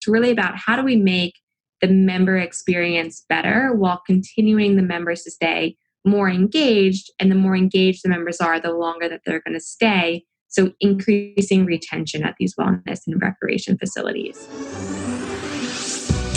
It's really about how do we make the member experience better while continuing the members to stay more engaged. And the more engaged the members are, the longer that they're going to stay. So, increasing retention at these wellness and recreation facilities.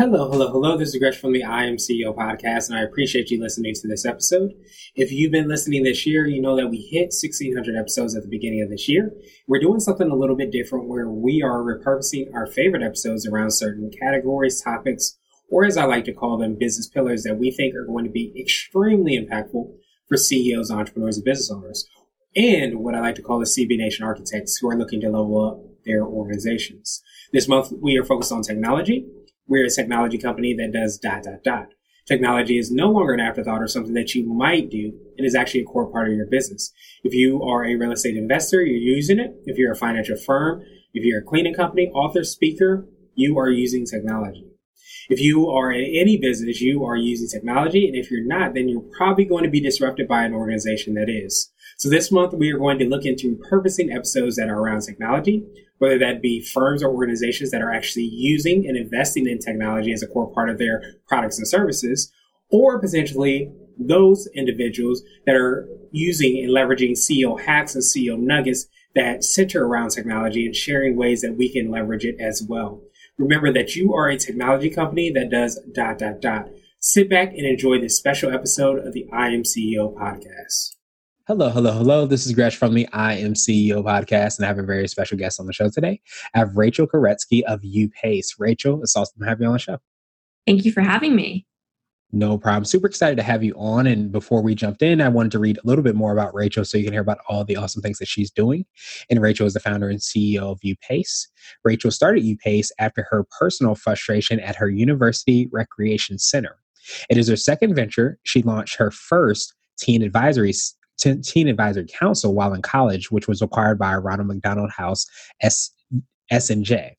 Hello, hello, hello. This is Gresh from the I Am CEO podcast, and I appreciate you listening to this episode. If you've been listening this year, you know that we hit 1600 episodes at the beginning of this year. We're doing something a little bit different where we are repurposing our favorite episodes around certain categories, topics, or as I like to call them, business pillars that we think are going to be extremely impactful for CEOs, entrepreneurs, and business owners. And what I like to call the CB Nation architects who are looking to level up their organizations. This month, we are focused on technology we're a technology company that does dot, dot, dot. Technology is no longer an afterthought or something that you might do. It is actually a core part of your business. If you are a real estate investor, you're using it. If you're a financial firm, if you're a cleaning company, author, speaker, you are using technology. If you are in any business, you are using technology. And if you're not, then you're probably going to be disrupted by an organization that is. So this month, we are going to look into purposing episodes that are around technology, whether that be firms or organizations that are actually using and investing in technology as a core part of their products and services, or potentially those individuals that are using and leveraging CEO hacks and CEO nuggets that center around technology and sharing ways that we can leverage it as well. Remember that you are a technology company that does dot, dot, dot. Sit back and enjoy this special episode of the I Am CEO podcast. Hello, hello, hello. This is Gresh from the I Am CEO podcast, and I have a very special guest on the show today. I have Rachel Koretsky of UPace. Rachel, it's awesome to have you on the show. Thank you for having me. No problem. Super excited to have you on. And before we jumped in, I wanted to read a little bit more about Rachel so you can hear about all the awesome things that she's doing. And Rachel is the founder and CEO of UPace. Rachel started UPace after her personal frustration at her university recreation center. It is her second venture. She launched her first teen advisory Teen Advisory Council while in college, which was acquired by Ronald McDonald House S SNJ.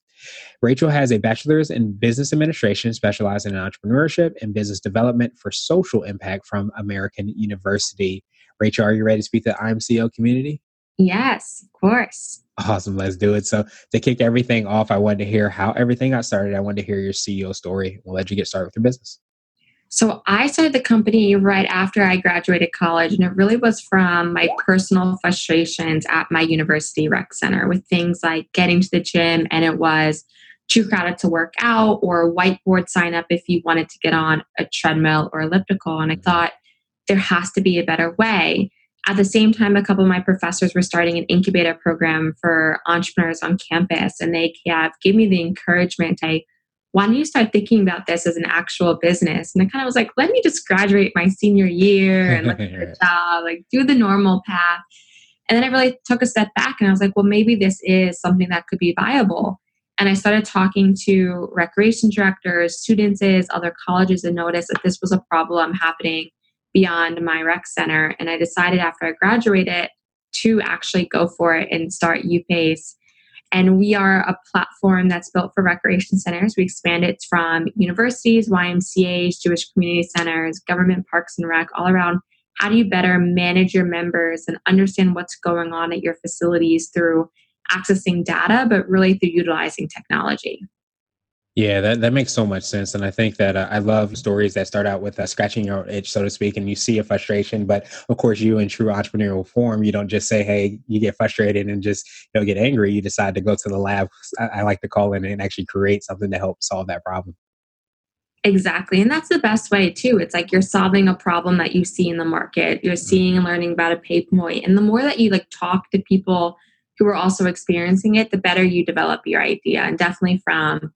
Rachel has a bachelor's in business administration, specializing in entrepreneurship and business development for social impact from American University. Rachel, are you ready to speak to the I Am CEO community? Yes, of course. Awesome, let's do it. So, to kick everything off, I wanted to hear how everything got started. I wanted to hear your CEO story. We'll let you get started with your business. So I started the company right after I graduated college, and it really was from my personal frustrations at my university rec center with things like getting to the gym and it was too crowded to work out or whiteboard sign up if you wanted to get on a treadmill or elliptical. And I thought there has to be a better way. At the same time, a couple of my professors were starting an incubator program for entrepreneurs on campus, and they gave me the encouragement. I why don't you start thinking about this as an actual business? And I kind of was like, let me just graduate my senior year and look for a job, like do the normal path. And then I really took a step back and I was like, well, maybe this is something that could be viable. And I started talking to recreation directors, students, other colleges, and noticed that this was a problem happening beyond my rec center. And I decided after I graduated to actually go for it and start UPace and we are a platform that's built for recreation centers. We expand it from universities, YMCAs, Jewish community centers, government parks and rec, all around. How do you better manage your members and understand what's going on at your facilities through accessing data, but really through utilizing technology? Yeah, that, that makes so much sense. And I think that uh, I love stories that start out with uh, scratching your itch, so to speak, and you see a frustration. But of course, you in true entrepreneurial form, you don't just say, hey, you get frustrated and just you know, get angry. You decide to go to the lab, I, I like to call it, and actually create something to help solve that problem. Exactly. And that's the best way, too. It's like you're solving a problem that you see in the market, you're mm-hmm. seeing and learning about a pain point. And the more that you like talk to people who are also experiencing it, the better you develop your idea. And definitely from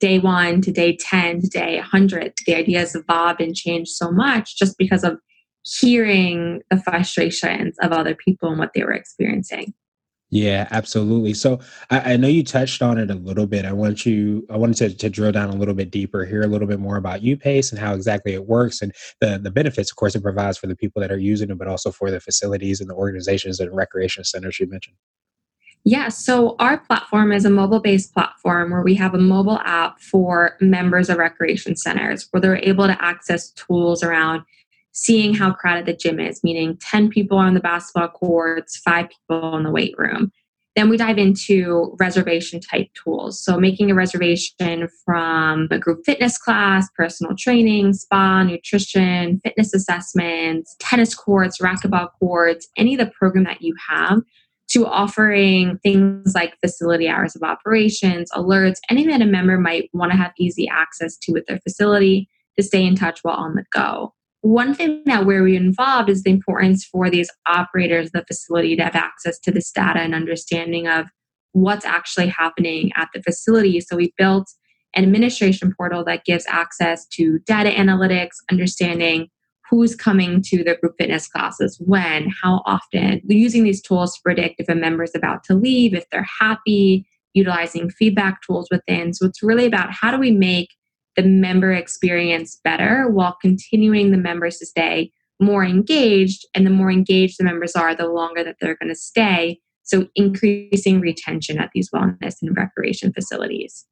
day one to day 10 to day 100 the ideas evolved and changed so much just because of hearing the frustrations of other people and what they were experiencing Yeah, absolutely. So I, I, know you touched on it a little bit. I want you, I wanted to, to drill down a little bit deeper, hear a little bit more about UPace and how exactly it works and the, the benefits, of course, it provides for the people that are using it, but also for the facilities and the organizations and recreation centers you mentioned. Yeah, so our platform is a mobile based platform where we have a mobile app for members of recreation centers where they're able to access tools around seeing how crowded the gym is, meaning 10 people on the basketball courts, five people in the weight room. Then we dive into reservation type tools. So, making a reservation from a group fitness class, personal training, spa, nutrition, fitness assessments, tennis courts, racquetball courts, any of the program that you have, to offering things like facility hours of operations, alerts, anything that a member might want to have easy access to with their facility to stay in touch while on the go one thing that we're involved is the importance for these operators, the facility, to have access to this data and understanding of what's actually happening at the facility. So we built an administration portal that gives access to data analytics, understanding who's coming to the group fitness classes, when, how often. Using these tools to predict if a member is about to leave, if they're happy, utilizing feedback tools within. So it's really about how do we make the member experience better while continuing the members to stay more engaged. And the more engaged the members are, the longer that they're going to stay. So increasing retention at these wellness and recreation facilities.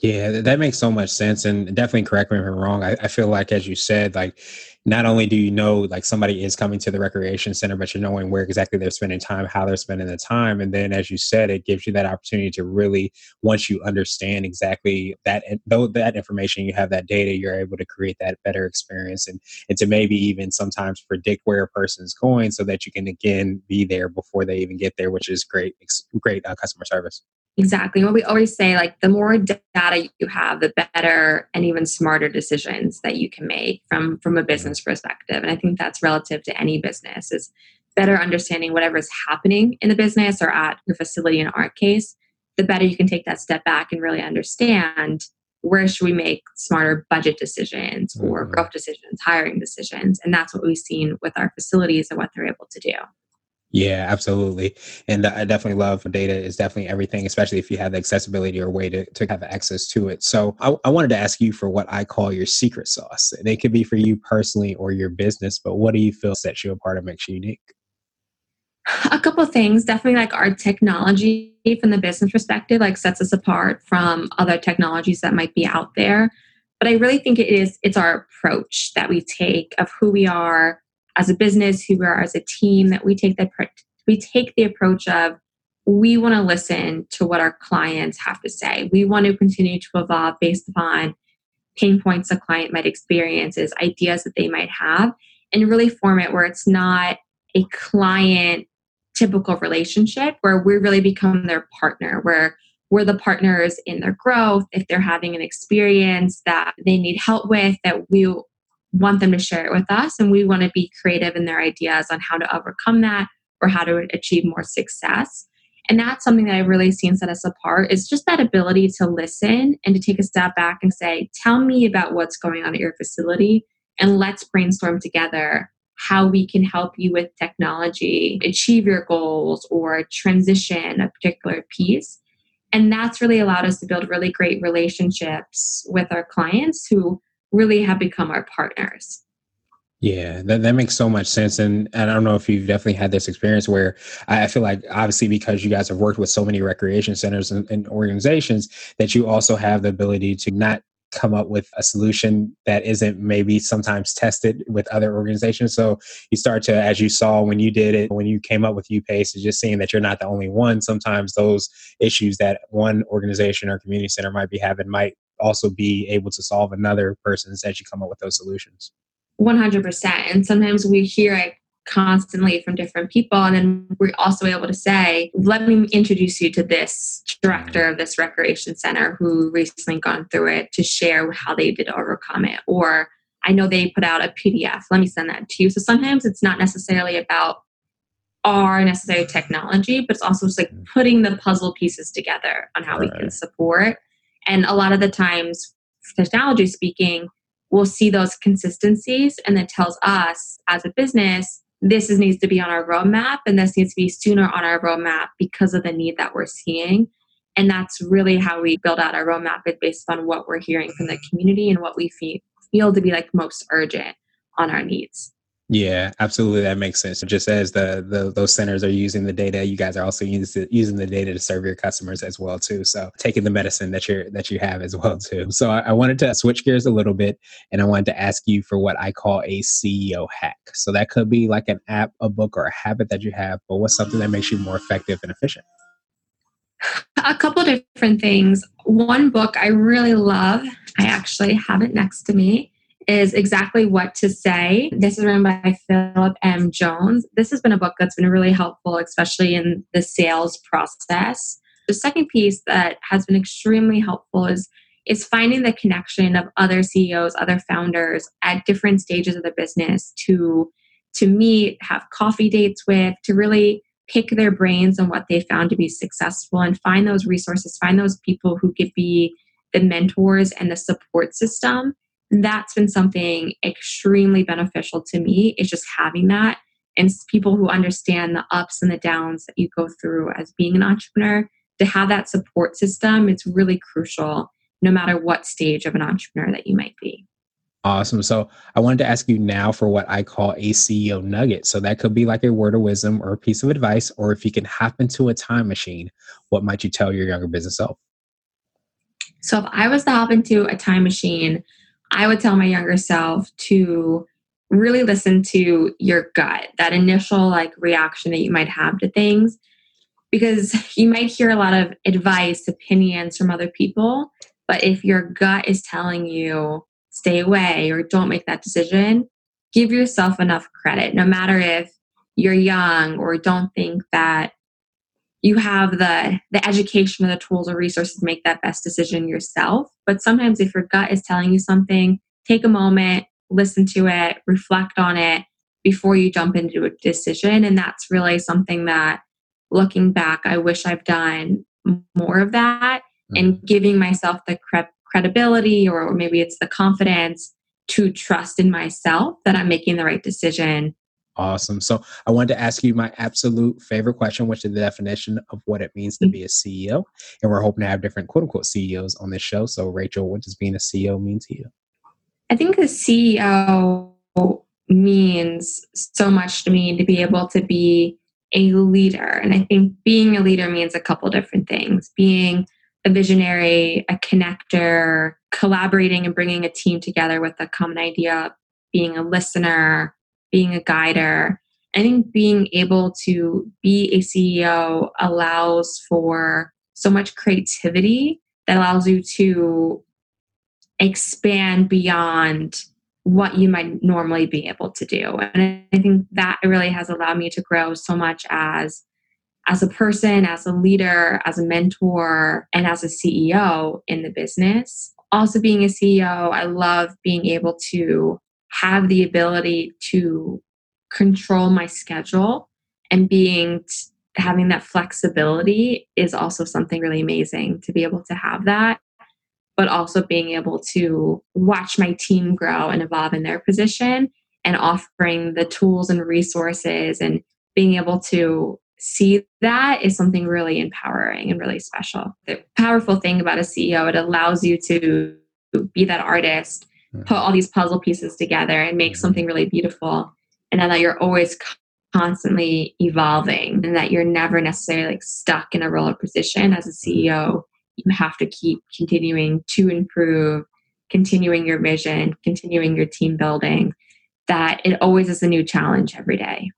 Yeah, that makes so much sense. And definitely correct me if I'm wrong. I, I, feel like, as you said, like not only do you know like somebody is coming to the recreation center, but you're knowing where exactly they're spending time, how they're spending the time. And then, as you said, it gives you that opportunity to really, once you understand exactly that, though that information, you have that data, you're able to create that better experience and, and to maybe even sometimes predict where a person's going so that you can again be there before they even get there, which is great, great uh, customer service. Exactly. What we always say, like the more data you have, the better and even smarter decisions that you can make from from a mm-hmm. business perspective. And I think that's relative to any business is better understanding whatever is happening in the business or at your facility in our case, the better you can take that step back and really understand where should we make smarter budget decisions or mm-hmm. growth decisions, hiring decisions. And that's what we've seen with our facilities and what they're able to do. Yeah, absolutely. And I definitely love data is definitely everything, especially if you have the accessibility or way to, to have access to it. So I, I wanted to ask you for what I call your secret sauce. And it could be for you personally or your business, but what do you feel sets you apart and makes you unique? A couple things. Definitely like our technology from the business perspective, like sets us apart from other technologies that might be out there. But I really think it is it's our approach that we take of who we are as a business, who we are as a team, that we take the we take the approach of we want to listen to what our clients have to say. We want to continue to evolve based upon pain points a client might experience, is ideas that they might have, and really form it where it's not a client typical relationship where we really become their partner, where we're the partners in their growth. If they're having an experience that they need help with, that we want them to share it with us and we want to be creative in their ideas on how to overcome that or how to achieve more success. And that's something that i've really seen set us apart is just that ability to listen and to take a step back and say tell me about what's going on at your facility and let's brainstorm together how we can help you with technology achieve your goals or transition a particular piece. And that's really allowed us to build really great relationships with our clients who really have become our partners. Yeah, that, that makes so much sense. And, and I don't know if you've definitely had this experience where I feel like, obviously, because you guys have worked with so many recreation centers and, and organizations, that you also have the ability to not come up with a solution that isn't maybe sometimes tested with other organizations. So you start to, as you saw when you did it, when you came up with UPace, is just seeing that you're not the only one. Sometimes those issues that one organization or community center might be having might also be able to solve another person's as you come up with those solutions. 100%. And sometimes we hear it constantly from different people. And then we're also able to say, let me introduce you to this director of this recreation center who recently gone through it to share how they did overcome it. Or I know they put out a PDF. Let me send that to you. So sometimes it's not necessarily about our necessary technology, but it's also just like putting the puzzle pieces together on how right. we can support and a lot of the times, technology speaking, we'll see those consistencies and that tells us as a business this is, needs to be on our roadmap and this needs to be sooner on our roadmap because of the need that we're seeing. And that's really how we build out our roadmap is based on what we're hearing from the community and what we feel, feel to be like most urgent on our needs. Yeah, absolutely. That makes sense. Just as the, the those centers are using the data, you guys are also using using the data to serve your customers as well too. So taking the medicine that you're that you have as well too. So I, I wanted to switch gears a little bit, and I wanted to ask you for what I call a CEO hack. So that could be like an app, a book, or a habit that you have. But what's something that makes you more effective and efficient? A couple different things. One book I really love. I actually have it next to me is exactly what to say. This is written by Philip M. Jones. This has been a book that's been really helpful, especially in the sales process. The second piece that has been extremely helpful is is finding the connection of other CEOs, other founders at different stages of the business to to meet, have coffee dates with, to really pick their brains on what they found to be successful and find those resources, find those people who could be the mentors and the support system that's been something extremely beneficial to me is just having that and people who understand the ups and the downs that you go through as being an entrepreneur to have that support system it's really crucial no matter what stage of an entrepreneur that you might be Awesome. So I wanted to ask you now for what I call a CEO nugget. So that could be like a word of wisdom or a piece of advice, or if you can hop into a time machine, what might you tell your younger business self? So if I was to hop into a time machine, I would tell my younger self to really listen to your gut, that initial like reaction that you might have to things, because you might hear a lot of advice, opinions from other people. But if your gut is telling you stay away or don't make that decision, give yourself enough credit, no matter if you're young or don't think that you have the the education or the tools or resources to make that best decision yourself but sometimes if your gut is telling you something take a moment listen to it reflect on it before you jump into a decision and that's really something that looking back i wish i've done more of that mm-hmm. and giving myself the cre- credibility or maybe it's the confidence to trust in myself that i'm making the right decision Awesome. So I wanted to ask you my absolute favorite question, which is the definition of what it means to mm. be a CEO. And we're hoping to have different quote unquote CEOs on this show. So, Rachel, what does being a CEO mean to you? I think the CEO means so much to me to be able to be a leader. And I think being a leader means a couple different things being a visionary, a connector, collaborating and bringing a team together with a common idea, being a listener being a guider. I think being able to be a CEO allows for so much creativity that allows you to expand beyond what you might normally be able to do. And I think that really has allowed me to grow so much as as a person, as a leader, as a mentor, and as a CEO in the business. Also being a CEO, I love being able to have the ability to control my schedule and being having that flexibility is also something really amazing to be able to have that but also being able to watch my team grow and evolve in their position and offering the tools and resources and being able to see that is something really empowering and really special. The powerful thing about a CEO, it allows you to be that artist put all these puzzle pieces together and make something really beautiful and now that you're always constantly evolving and that you're never necessarily like stuck in a role or position as a mm-hmm. ceo you have to keep continuing to improve continuing your vision continuing your team building that it always is a new challenge every day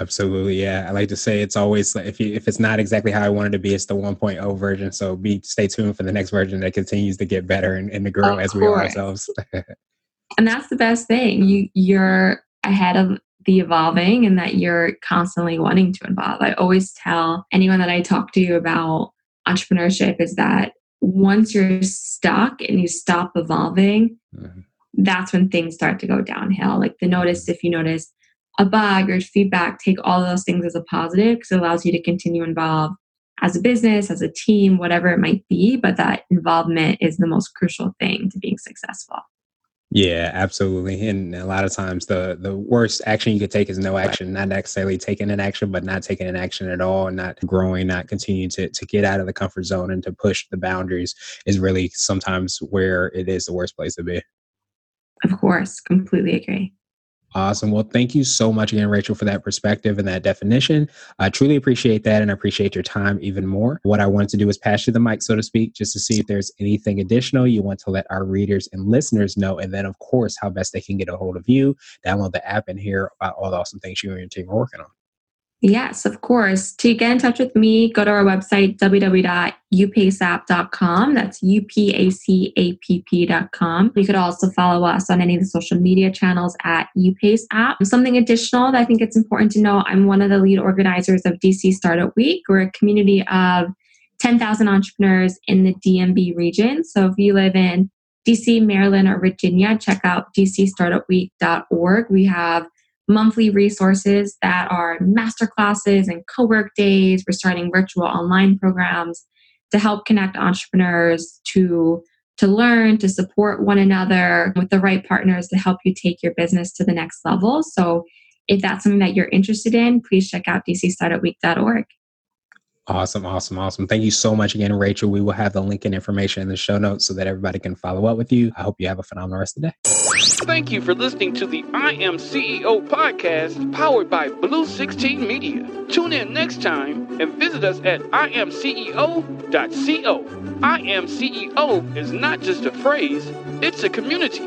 Absolutely, yeah. I like to say it's always if you, if it's not exactly how I wanted to be, it's the 1.0 version. So be stay tuned for the next version that continues to get better and, and to grow of as course. we are ourselves. and that's the best thing. You you're ahead of the evolving and that you're constantly wanting to evolve. I always tell anyone that I talk to about entrepreneurship is that once you're stuck and you stop evolving, mm-hmm. that's when things start to go downhill. Like the notice, if you notice a bug or feedback, take all those things as a positive because it allows you to continue involved as a business, as a team, whatever it might be. But that involvement is the most crucial thing to being successful. Yeah, absolutely. And a lot of times the the worst action you could take is no action, not necessarily taking an action, but not taking an action at all, and not growing, not continuing to to get out of the comfort zone and to push the boundaries is really sometimes where it is the worst place to be. Of course, completely agree. Awesome. Well, thank you so much again, Rachel, for that perspective and that definition. I truly appreciate that and I appreciate your time even more. What I wanted to do is pass you the mic, so to speak, just to see if there's anything additional you want to let our readers and listeners know. And then, of course, how best they can get a hold of you, download the app, and hear about all the awesome things you and your team are working on. Yes, of course. To get in touch with me, go to our website, www.upaceapp.com. That's U-P-A-C-A-P-P.com. You could also follow us on any of the social media channels at UPace app. Something additional that I think it's important to know, I'm one of the lead organizers of DC Startup Week. We're a community of 10,000 entrepreneurs in the DMV region. So if you live in DC, Maryland, or Virginia, check out dcstartupweek.org. We have monthly resources that are master classes and co-work days. We're starting virtual online programs to help connect entrepreneurs to to learn, to support one another with the right partners to help you take your business to the next level. So if that's something that you're interested in, please check out dcstartupweek.org. Awesome, awesome, awesome. Thank you so much again, Rachel. We will have the link and information in the show notes so that everybody can follow up with you. I hope you have a phenomenal rest of the day. Thank you for listening to the I Am CEO podcast powered by Blue 16 Media. Tune in next time and visit us at iamceo.co. I Am CEO is not just a phrase, it's a community.